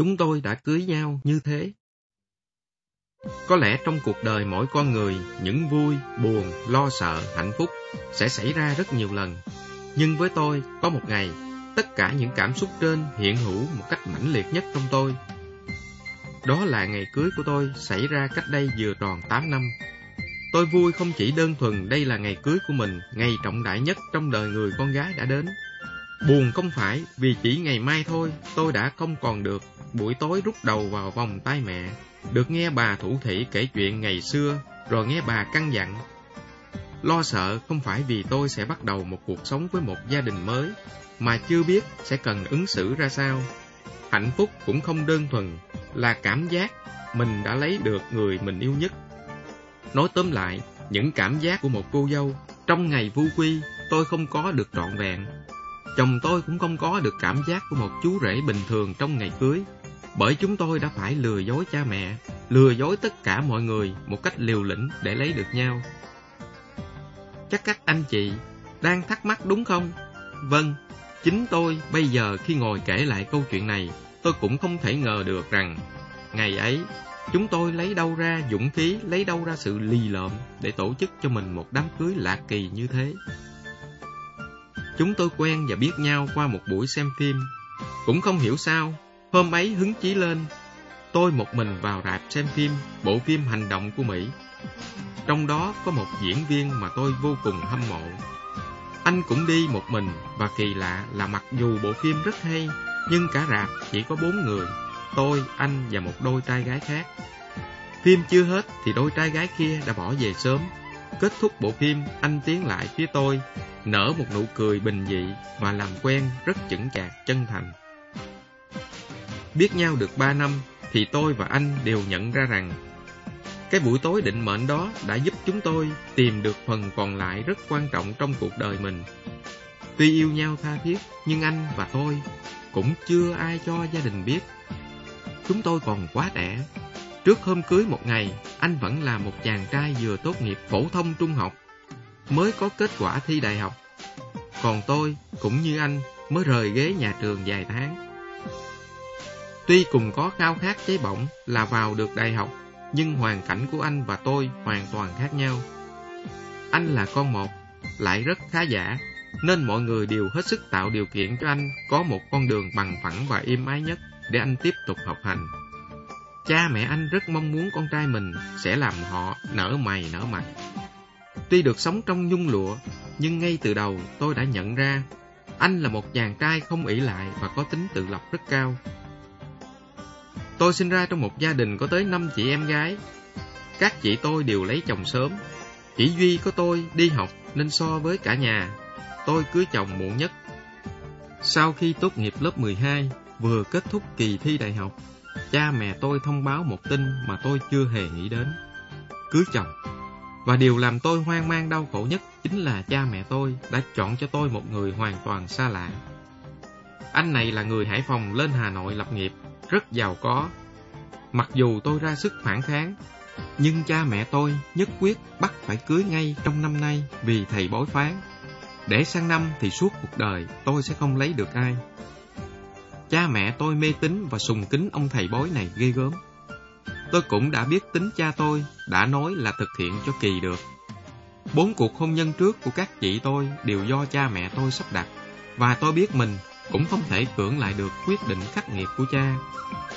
chúng tôi đã cưới nhau như thế. Có lẽ trong cuộc đời mỗi con người, những vui, buồn, lo sợ, hạnh phúc sẽ xảy ra rất nhiều lần. Nhưng với tôi, có một ngày, tất cả những cảm xúc trên hiện hữu một cách mãnh liệt nhất trong tôi. Đó là ngày cưới của tôi xảy ra cách đây vừa tròn 8 năm. Tôi vui không chỉ đơn thuần đây là ngày cưới của mình, ngày trọng đại nhất trong đời người con gái đã đến. Buồn không phải vì chỉ ngày mai thôi tôi đã không còn được buổi tối rút đầu vào vòng tay mẹ, được nghe bà thủ thị kể chuyện ngày xưa, rồi nghe bà căn dặn. Lo sợ không phải vì tôi sẽ bắt đầu một cuộc sống với một gia đình mới, mà chưa biết sẽ cần ứng xử ra sao. Hạnh phúc cũng không đơn thuần là cảm giác mình đã lấy được người mình yêu nhất. Nói tóm lại, những cảm giác của một cô dâu trong ngày vu quy tôi không có được trọn vẹn. Chồng tôi cũng không có được cảm giác của một chú rể bình thường trong ngày cưới, bởi chúng tôi đã phải lừa dối cha mẹ, lừa dối tất cả mọi người một cách liều lĩnh để lấy được nhau. Chắc các anh chị đang thắc mắc đúng không? Vâng, chính tôi bây giờ khi ngồi kể lại câu chuyện này, tôi cũng không thể ngờ được rằng ngày ấy chúng tôi lấy đâu ra dũng khí, lấy đâu ra sự lì lợm để tổ chức cho mình một đám cưới lạ kỳ như thế. Chúng tôi quen và biết nhau qua một buổi xem phim. Cũng không hiểu sao, hôm ấy hứng chí lên, tôi một mình vào rạp xem phim, bộ phim hành động của Mỹ. Trong đó có một diễn viên mà tôi vô cùng hâm mộ. Anh cũng đi một mình và kỳ lạ là mặc dù bộ phim rất hay, nhưng cả rạp chỉ có bốn người, tôi, anh và một đôi trai gái khác. Phim chưa hết thì đôi trai gái kia đã bỏ về sớm. Kết thúc bộ phim, anh tiến lại phía tôi, nở một nụ cười bình dị và làm quen rất chững chạc, chân thành. Biết nhau được ba năm thì tôi và anh đều nhận ra rằng cái buổi tối định mệnh đó đã giúp chúng tôi tìm được phần còn lại rất quan trọng trong cuộc đời mình. Tuy yêu nhau tha thiết, nhưng anh và tôi cũng chưa ai cho gia đình biết. Chúng tôi còn quá trẻ. Trước hôm cưới một ngày, anh vẫn là một chàng trai vừa tốt nghiệp phổ thông trung học, mới có kết quả thi đại học. Còn tôi, cũng như anh, mới rời ghế nhà trường vài tháng. Tuy cùng có khao khát cháy bỏng là vào được đại học, nhưng hoàn cảnh của anh và tôi hoàn toàn khác nhau. Anh là con một, lại rất khá giả, nên mọi người đều hết sức tạo điều kiện cho anh có một con đường bằng phẳng và êm ái nhất để anh tiếp tục học hành. Cha mẹ anh rất mong muốn con trai mình sẽ làm họ nở mày nở mặt. Tuy được sống trong nhung lụa, nhưng ngay từ đầu tôi đã nhận ra anh là một chàng trai không ỷ lại và có tính tự lập rất cao. Tôi sinh ra trong một gia đình có tới 5 chị em gái. Các chị tôi đều lấy chồng sớm. Chỉ duy có tôi đi học nên so với cả nhà, tôi cưới chồng muộn nhất. Sau khi tốt nghiệp lớp 12, vừa kết thúc kỳ thi đại học, cha mẹ tôi thông báo một tin mà tôi chưa hề nghĩ đến. Cưới chồng. Và điều làm tôi hoang mang đau khổ nhất chính là cha mẹ tôi đã chọn cho tôi một người hoàn toàn xa lạ. Anh này là người Hải Phòng lên Hà Nội lập nghiệp rất giàu có. Mặc dù tôi ra sức phản kháng, nhưng cha mẹ tôi nhất quyết bắt phải cưới ngay trong năm nay vì thầy bói phán. Để sang năm thì suốt cuộc đời tôi sẽ không lấy được ai. Cha mẹ tôi mê tín và sùng kính ông thầy bói này ghê gớm. Tôi cũng đã biết tính cha tôi đã nói là thực hiện cho kỳ được. Bốn cuộc hôn nhân trước của các chị tôi đều do cha mẹ tôi sắp đặt, và tôi biết mình cũng không thể cưỡng lại được quyết định khắc nghiệt của cha,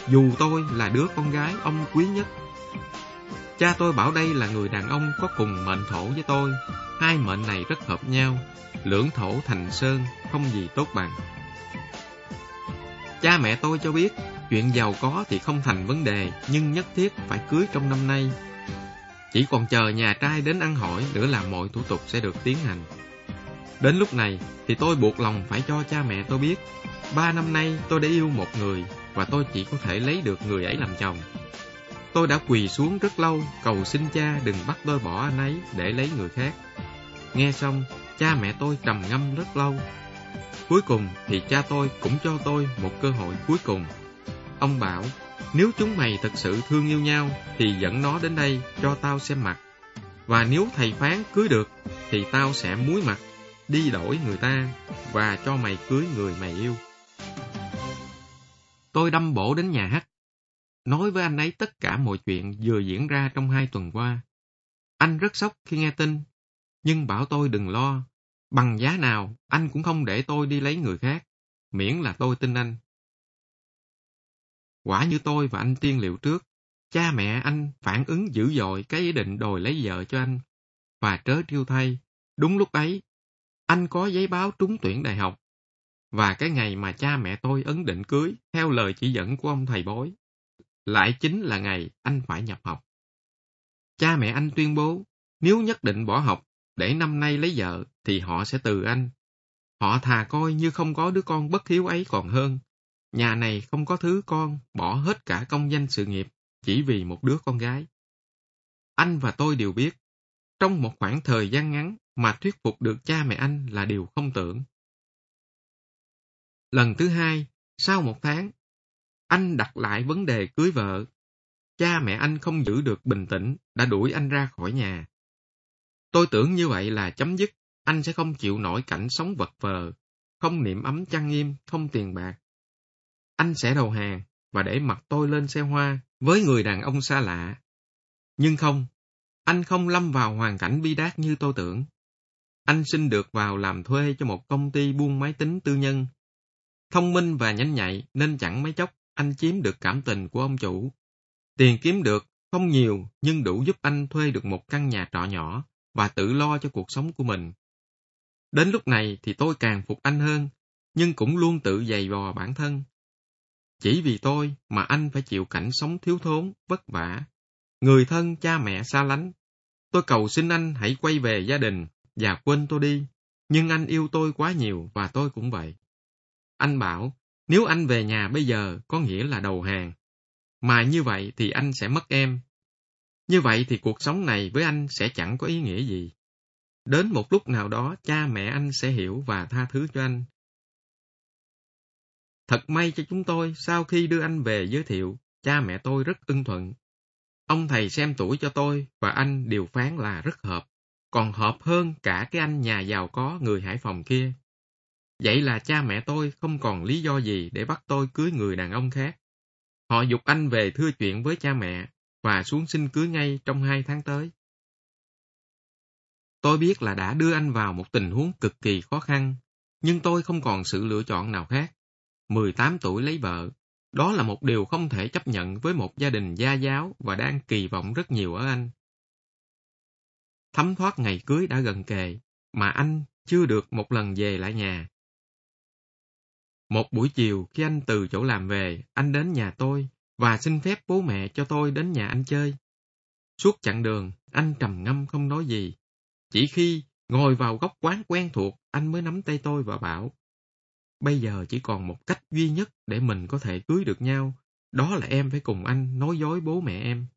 dù tôi là đứa con gái ông quý nhất. Cha tôi bảo đây là người đàn ông có cùng mệnh thổ với tôi, hai mệnh này rất hợp nhau, lưỡng thổ thành sơn, không gì tốt bằng. Cha mẹ tôi cho biết, chuyện giàu có thì không thành vấn đề, nhưng nhất thiết phải cưới trong năm nay. Chỉ còn chờ nhà trai đến ăn hỏi nữa là mọi thủ tục sẽ được tiến hành. Đến lúc này thì tôi buộc lòng phải cho cha mẹ tôi biết. Ba năm nay tôi đã yêu một người Và tôi chỉ có thể lấy được người ấy làm chồng. Tôi đã quỳ xuống rất lâu, Cầu xin cha đừng bắt tôi bỏ anh ấy Để lấy người khác. Nghe xong, cha mẹ tôi trầm ngâm rất lâu. Cuối cùng thì cha tôi cũng cho tôi một cơ hội cuối cùng. Ông bảo, Nếu chúng mày thật sự thương yêu nhau Thì dẫn nó đến đây cho tao xem mặt. Và nếu thầy phán cưới được Thì tao sẽ muối mặt đi đổi người ta và cho mày cưới người mày yêu. Tôi đâm bổ đến nhà hát, nói với anh ấy tất cả mọi chuyện vừa diễn ra trong hai tuần qua. Anh rất sốc khi nghe tin, nhưng bảo tôi đừng lo. Bằng giá nào, anh cũng không để tôi đi lấy người khác, miễn là tôi tin anh. Quả như tôi và anh tiên liệu trước, cha mẹ anh phản ứng dữ dội cái ý định đòi lấy vợ cho anh. Và trớ trêu thay, đúng lúc ấy, anh có giấy báo trúng tuyển đại học. Và cái ngày mà cha mẹ tôi ấn định cưới, theo lời chỉ dẫn của ông thầy bói, lại chính là ngày anh phải nhập học. Cha mẹ anh tuyên bố, nếu nhất định bỏ học để năm nay lấy vợ, thì họ sẽ từ anh. Họ thà coi như không có đứa con bất hiếu ấy còn hơn. Nhà này không có thứ con, bỏ hết cả công danh sự nghiệp, chỉ vì một đứa con gái. Anh và tôi đều biết, trong một khoảng thời gian ngắn mà thuyết phục được cha mẹ anh là điều không tưởng. Lần thứ hai, sau một tháng, anh đặt lại vấn đề cưới vợ. Cha mẹ anh không giữ được bình tĩnh, đã đuổi anh ra khỏi nhà. Tôi tưởng như vậy là chấm dứt, anh sẽ không chịu nổi cảnh sống vật vờ, không niệm ấm chăn nghiêm, không tiền bạc. Anh sẽ đầu hàng và để mặt tôi lên xe hoa với người đàn ông xa lạ. Nhưng không, anh không lâm vào hoàn cảnh bi đát như tôi tưởng. Anh xin được vào làm thuê cho một công ty buôn máy tính tư nhân. Thông minh và nhanh nhạy nên chẳng mấy chốc anh chiếm được cảm tình của ông chủ. Tiền kiếm được không nhiều nhưng đủ giúp anh thuê được một căn nhà trọ nhỏ và tự lo cho cuộc sống của mình. Đến lúc này thì tôi càng phục anh hơn, nhưng cũng luôn tự dày vò bản thân. Chỉ vì tôi mà anh phải chịu cảnh sống thiếu thốn, vất vả. Người thân, cha mẹ xa lánh. Tôi cầu xin anh hãy quay về gia đình và quên tôi đi. Nhưng anh yêu tôi quá nhiều và tôi cũng vậy. Anh bảo, nếu anh về nhà bây giờ có nghĩa là đầu hàng. Mà như vậy thì anh sẽ mất em. Như vậy thì cuộc sống này với anh sẽ chẳng có ý nghĩa gì. Đến một lúc nào đó cha mẹ anh sẽ hiểu và tha thứ cho anh. Thật may cho chúng tôi, sau khi đưa anh về giới thiệu, cha mẹ tôi rất ưng thuận. Ông thầy xem tuổi cho tôi và anh đều phán là rất hợp, còn hợp hơn cả cái anh nhà giàu có người Hải Phòng kia. Vậy là cha mẹ tôi không còn lý do gì để bắt tôi cưới người đàn ông khác. Họ dục anh về thưa chuyện với cha mẹ và xuống xin cưới ngay trong hai tháng tới. Tôi biết là đã đưa anh vào một tình huống cực kỳ khó khăn, nhưng tôi không còn sự lựa chọn nào khác. 18 tuổi lấy vợ, đó là một điều không thể chấp nhận với một gia đình gia giáo và đang kỳ vọng rất nhiều ở anh. Thấm thoát ngày cưới đã gần kề, mà anh chưa được một lần về lại nhà. Một buổi chiều khi anh từ chỗ làm về, anh đến nhà tôi và xin phép bố mẹ cho tôi đến nhà anh chơi. Suốt chặng đường, anh trầm ngâm không nói gì. Chỉ khi ngồi vào góc quán quen thuộc, anh mới nắm tay tôi và bảo, Bây giờ chỉ còn một cách duy nhất để mình có thể cưới được nhau, đó là em phải cùng anh nói dối bố mẹ em.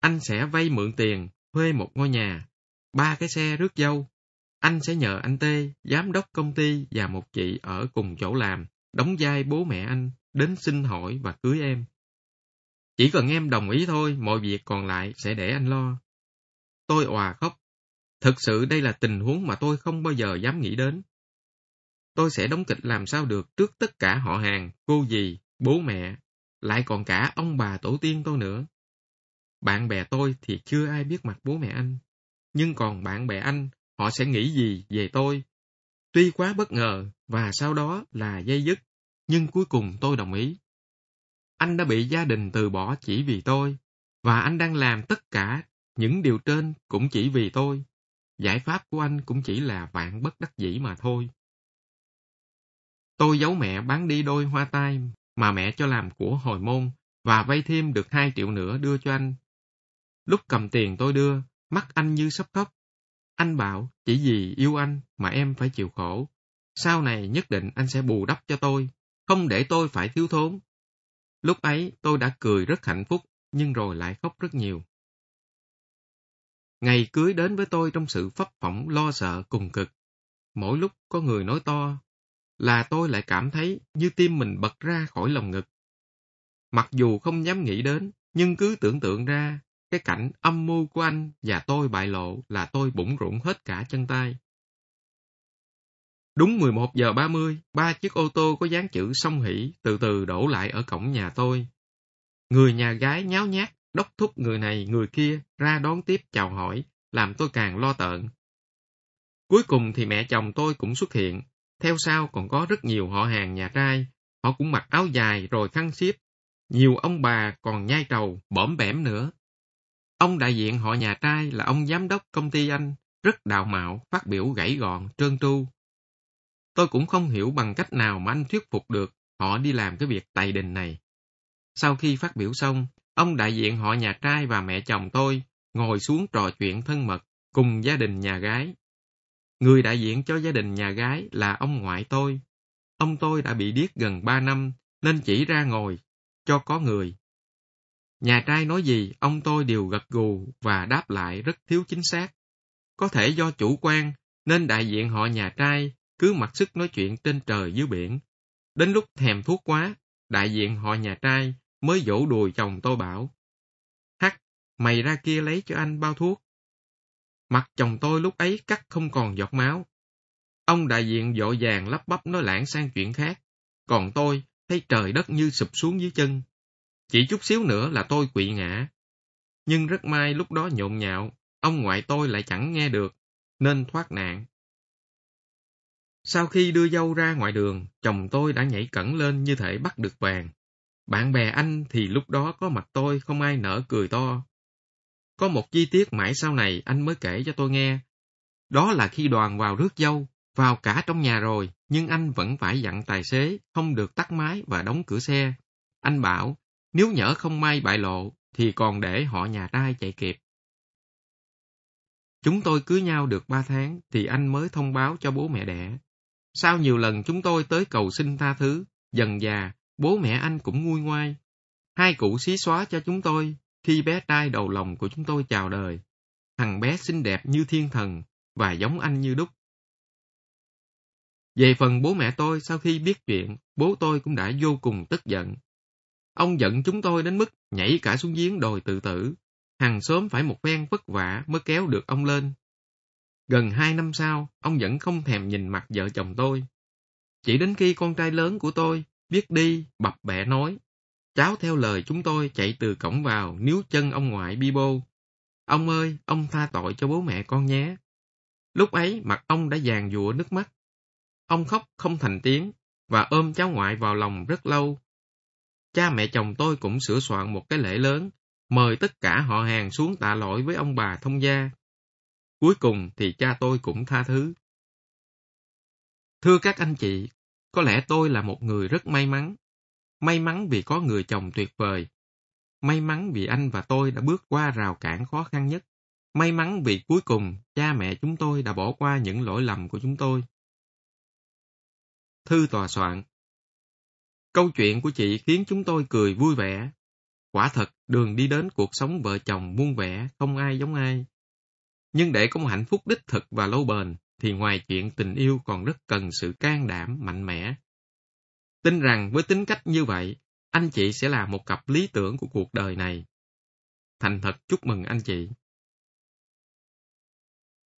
Anh sẽ vay mượn tiền, thuê một ngôi nhà, ba cái xe rước dâu. Anh sẽ nhờ anh Tê, giám đốc công ty và một chị ở cùng chỗ làm, đóng vai bố mẹ anh, đến xin hỏi và cưới em. Chỉ cần em đồng ý thôi, mọi việc còn lại sẽ để anh lo. Tôi òa khóc. Thực sự đây là tình huống mà tôi không bao giờ dám nghĩ đến. Tôi sẽ đóng kịch làm sao được trước tất cả họ hàng, cô dì, bố mẹ, lại còn cả ông bà tổ tiên tôi nữa. Bạn bè tôi thì chưa ai biết mặt bố mẹ anh. Nhưng còn bạn bè anh, họ sẽ nghĩ gì về tôi? Tuy quá bất ngờ và sau đó là dây dứt, nhưng cuối cùng tôi đồng ý. Anh đã bị gia đình từ bỏ chỉ vì tôi, và anh đang làm tất cả những điều trên cũng chỉ vì tôi. Giải pháp của anh cũng chỉ là vạn bất đắc dĩ mà thôi. Tôi giấu mẹ bán đi đôi hoa tai mà mẹ cho làm của hồi môn và vay thêm được hai triệu nữa đưa cho anh. Lúc cầm tiền tôi đưa, mắt anh như sắp khóc. Anh bảo, chỉ vì yêu anh mà em phải chịu khổ. Sau này nhất định anh sẽ bù đắp cho tôi, không để tôi phải thiếu thốn. Lúc ấy tôi đã cười rất hạnh phúc, nhưng rồi lại khóc rất nhiều. Ngày cưới đến với tôi trong sự phấp phỏng lo sợ cùng cực. Mỗi lúc có người nói to, là tôi lại cảm thấy như tim mình bật ra khỏi lồng ngực. Mặc dù không dám nghĩ đến, nhưng cứ tưởng tượng ra, cái cảnh âm mưu của anh và tôi bại lộ là tôi bủng rủng hết cả chân tay. Đúng 11 giờ 30, ba chiếc ô tô có dán chữ song hỷ từ từ đổ lại ở cổng nhà tôi. Người nhà gái nháo nhác, đốc thúc người này người kia ra đón tiếp chào hỏi, làm tôi càng lo tợn. Cuối cùng thì mẹ chồng tôi cũng xuất hiện, theo sau còn có rất nhiều họ hàng nhà trai, họ cũng mặc áo dài rồi khăn xiếp. Nhiều ông bà còn nhai trầu, bõm bẻm nữa. Ông đại diện họ nhà trai là ông giám đốc công ty anh, rất đào mạo, phát biểu gãy gọn, trơn tru. Tôi cũng không hiểu bằng cách nào mà anh thuyết phục được họ đi làm cái việc tày đình này. Sau khi phát biểu xong, ông đại diện họ nhà trai và mẹ chồng tôi ngồi xuống trò chuyện thân mật cùng gia đình nhà gái. Người đại diện cho gia đình nhà gái là ông ngoại tôi. Ông tôi đã bị điếc gần ba năm nên chỉ ra ngồi cho có người. Nhà trai nói gì, ông tôi đều gật gù và đáp lại rất thiếu chính xác. Có thể do chủ quan, nên đại diện họ nhà trai cứ mặc sức nói chuyện trên trời dưới biển. Đến lúc thèm thuốc quá, đại diện họ nhà trai mới dỗ đùi chồng tôi bảo. Hắc, mày ra kia lấy cho anh bao thuốc. Mặt chồng tôi lúc ấy cắt không còn giọt máu. Ông đại diện vội vàng lắp bắp nói lãng sang chuyện khác. Còn tôi thấy trời đất như sụp xuống dưới chân. Chỉ chút xíu nữa là tôi quỵ ngã. Nhưng rất may lúc đó nhộn nhạo, ông ngoại tôi lại chẳng nghe được, nên thoát nạn. Sau khi đưa dâu ra ngoài đường, chồng tôi đã nhảy cẩn lên như thể bắt được vàng. Bạn bè anh thì lúc đó có mặt tôi không ai nở cười to. Có một chi tiết mãi sau này anh mới kể cho tôi nghe. Đó là khi đoàn vào rước dâu, vào cả trong nhà rồi, nhưng anh vẫn phải dặn tài xế không được tắt máy và đóng cửa xe. Anh bảo, nếu nhỡ không may bại lộ, thì còn để họ nhà trai chạy kịp. Chúng tôi cưới nhau được ba tháng thì anh mới thông báo cho bố mẹ đẻ. Sau nhiều lần chúng tôi tới cầu xin tha thứ, dần già, bố mẹ anh cũng nguôi ngoai. Hai cụ xí xóa cho chúng tôi khi bé trai đầu lòng của chúng tôi chào đời. Thằng bé xinh đẹp như thiên thần và giống anh như đúc. Về phần bố mẹ tôi, sau khi biết chuyện, bố tôi cũng đã vô cùng tức giận. Ông giận chúng tôi đến mức nhảy cả xuống giếng đồi tự tử. Hàng xóm phải một phen vất vả mới kéo được ông lên. Gần hai năm sau, ông vẫn không thèm nhìn mặt vợ chồng tôi. Chỉ đến khi con trai lớn của tôi biết đi, bập bẹ nói. Cháu theo lời chúng tôi chạy từ cổng vào, níu chân ông ngoại bi bô. Ông ơi, ông tha tội cho bố mẹ con nhé. Lúc ấy, mặt ông đã vàng dụa nước mắt. Ông khóc không thành tiếng, và ôm cháu ngoại vào lòng rất lâu. Cha mẹ chồng tôi cũng sửa soạn một cái lễ lớn, mời tất cả họ hàng xuống tạ lỗi với ông bà thông gia. Cuối cùng thì cha tôi cũng tha thứ. Thưa các anh chị, có lẽ tôi là một người rất may mắn. May mắn vì có người chồng tuyệt vời. May mắn vì anh và tôi đã bước qua rào cản khó khăn nhất. May mắn vì cuối cùng cha mẹ chúng tôi đã bỏ qua những lỗi lầm của chúng tôi. Thư tòa soạn Câu chuyện của chị khiến chúng tôi cười vui vẻ. Quả thật, đường đi đến cuộc sống vợ chồng muôn vẻ, không ai giống ai. Nhưng để có một hạnh phúc đích thực và lâu bền, thì ngoài chuyện tình yêu còn rất cần sự can đảm, mạnh mẽ. Tin rằng với tính cách như vậy, anh chị sẽ là một cặp lý tưởng của cuộc đời này. Thành thật chúc mừng anh chị.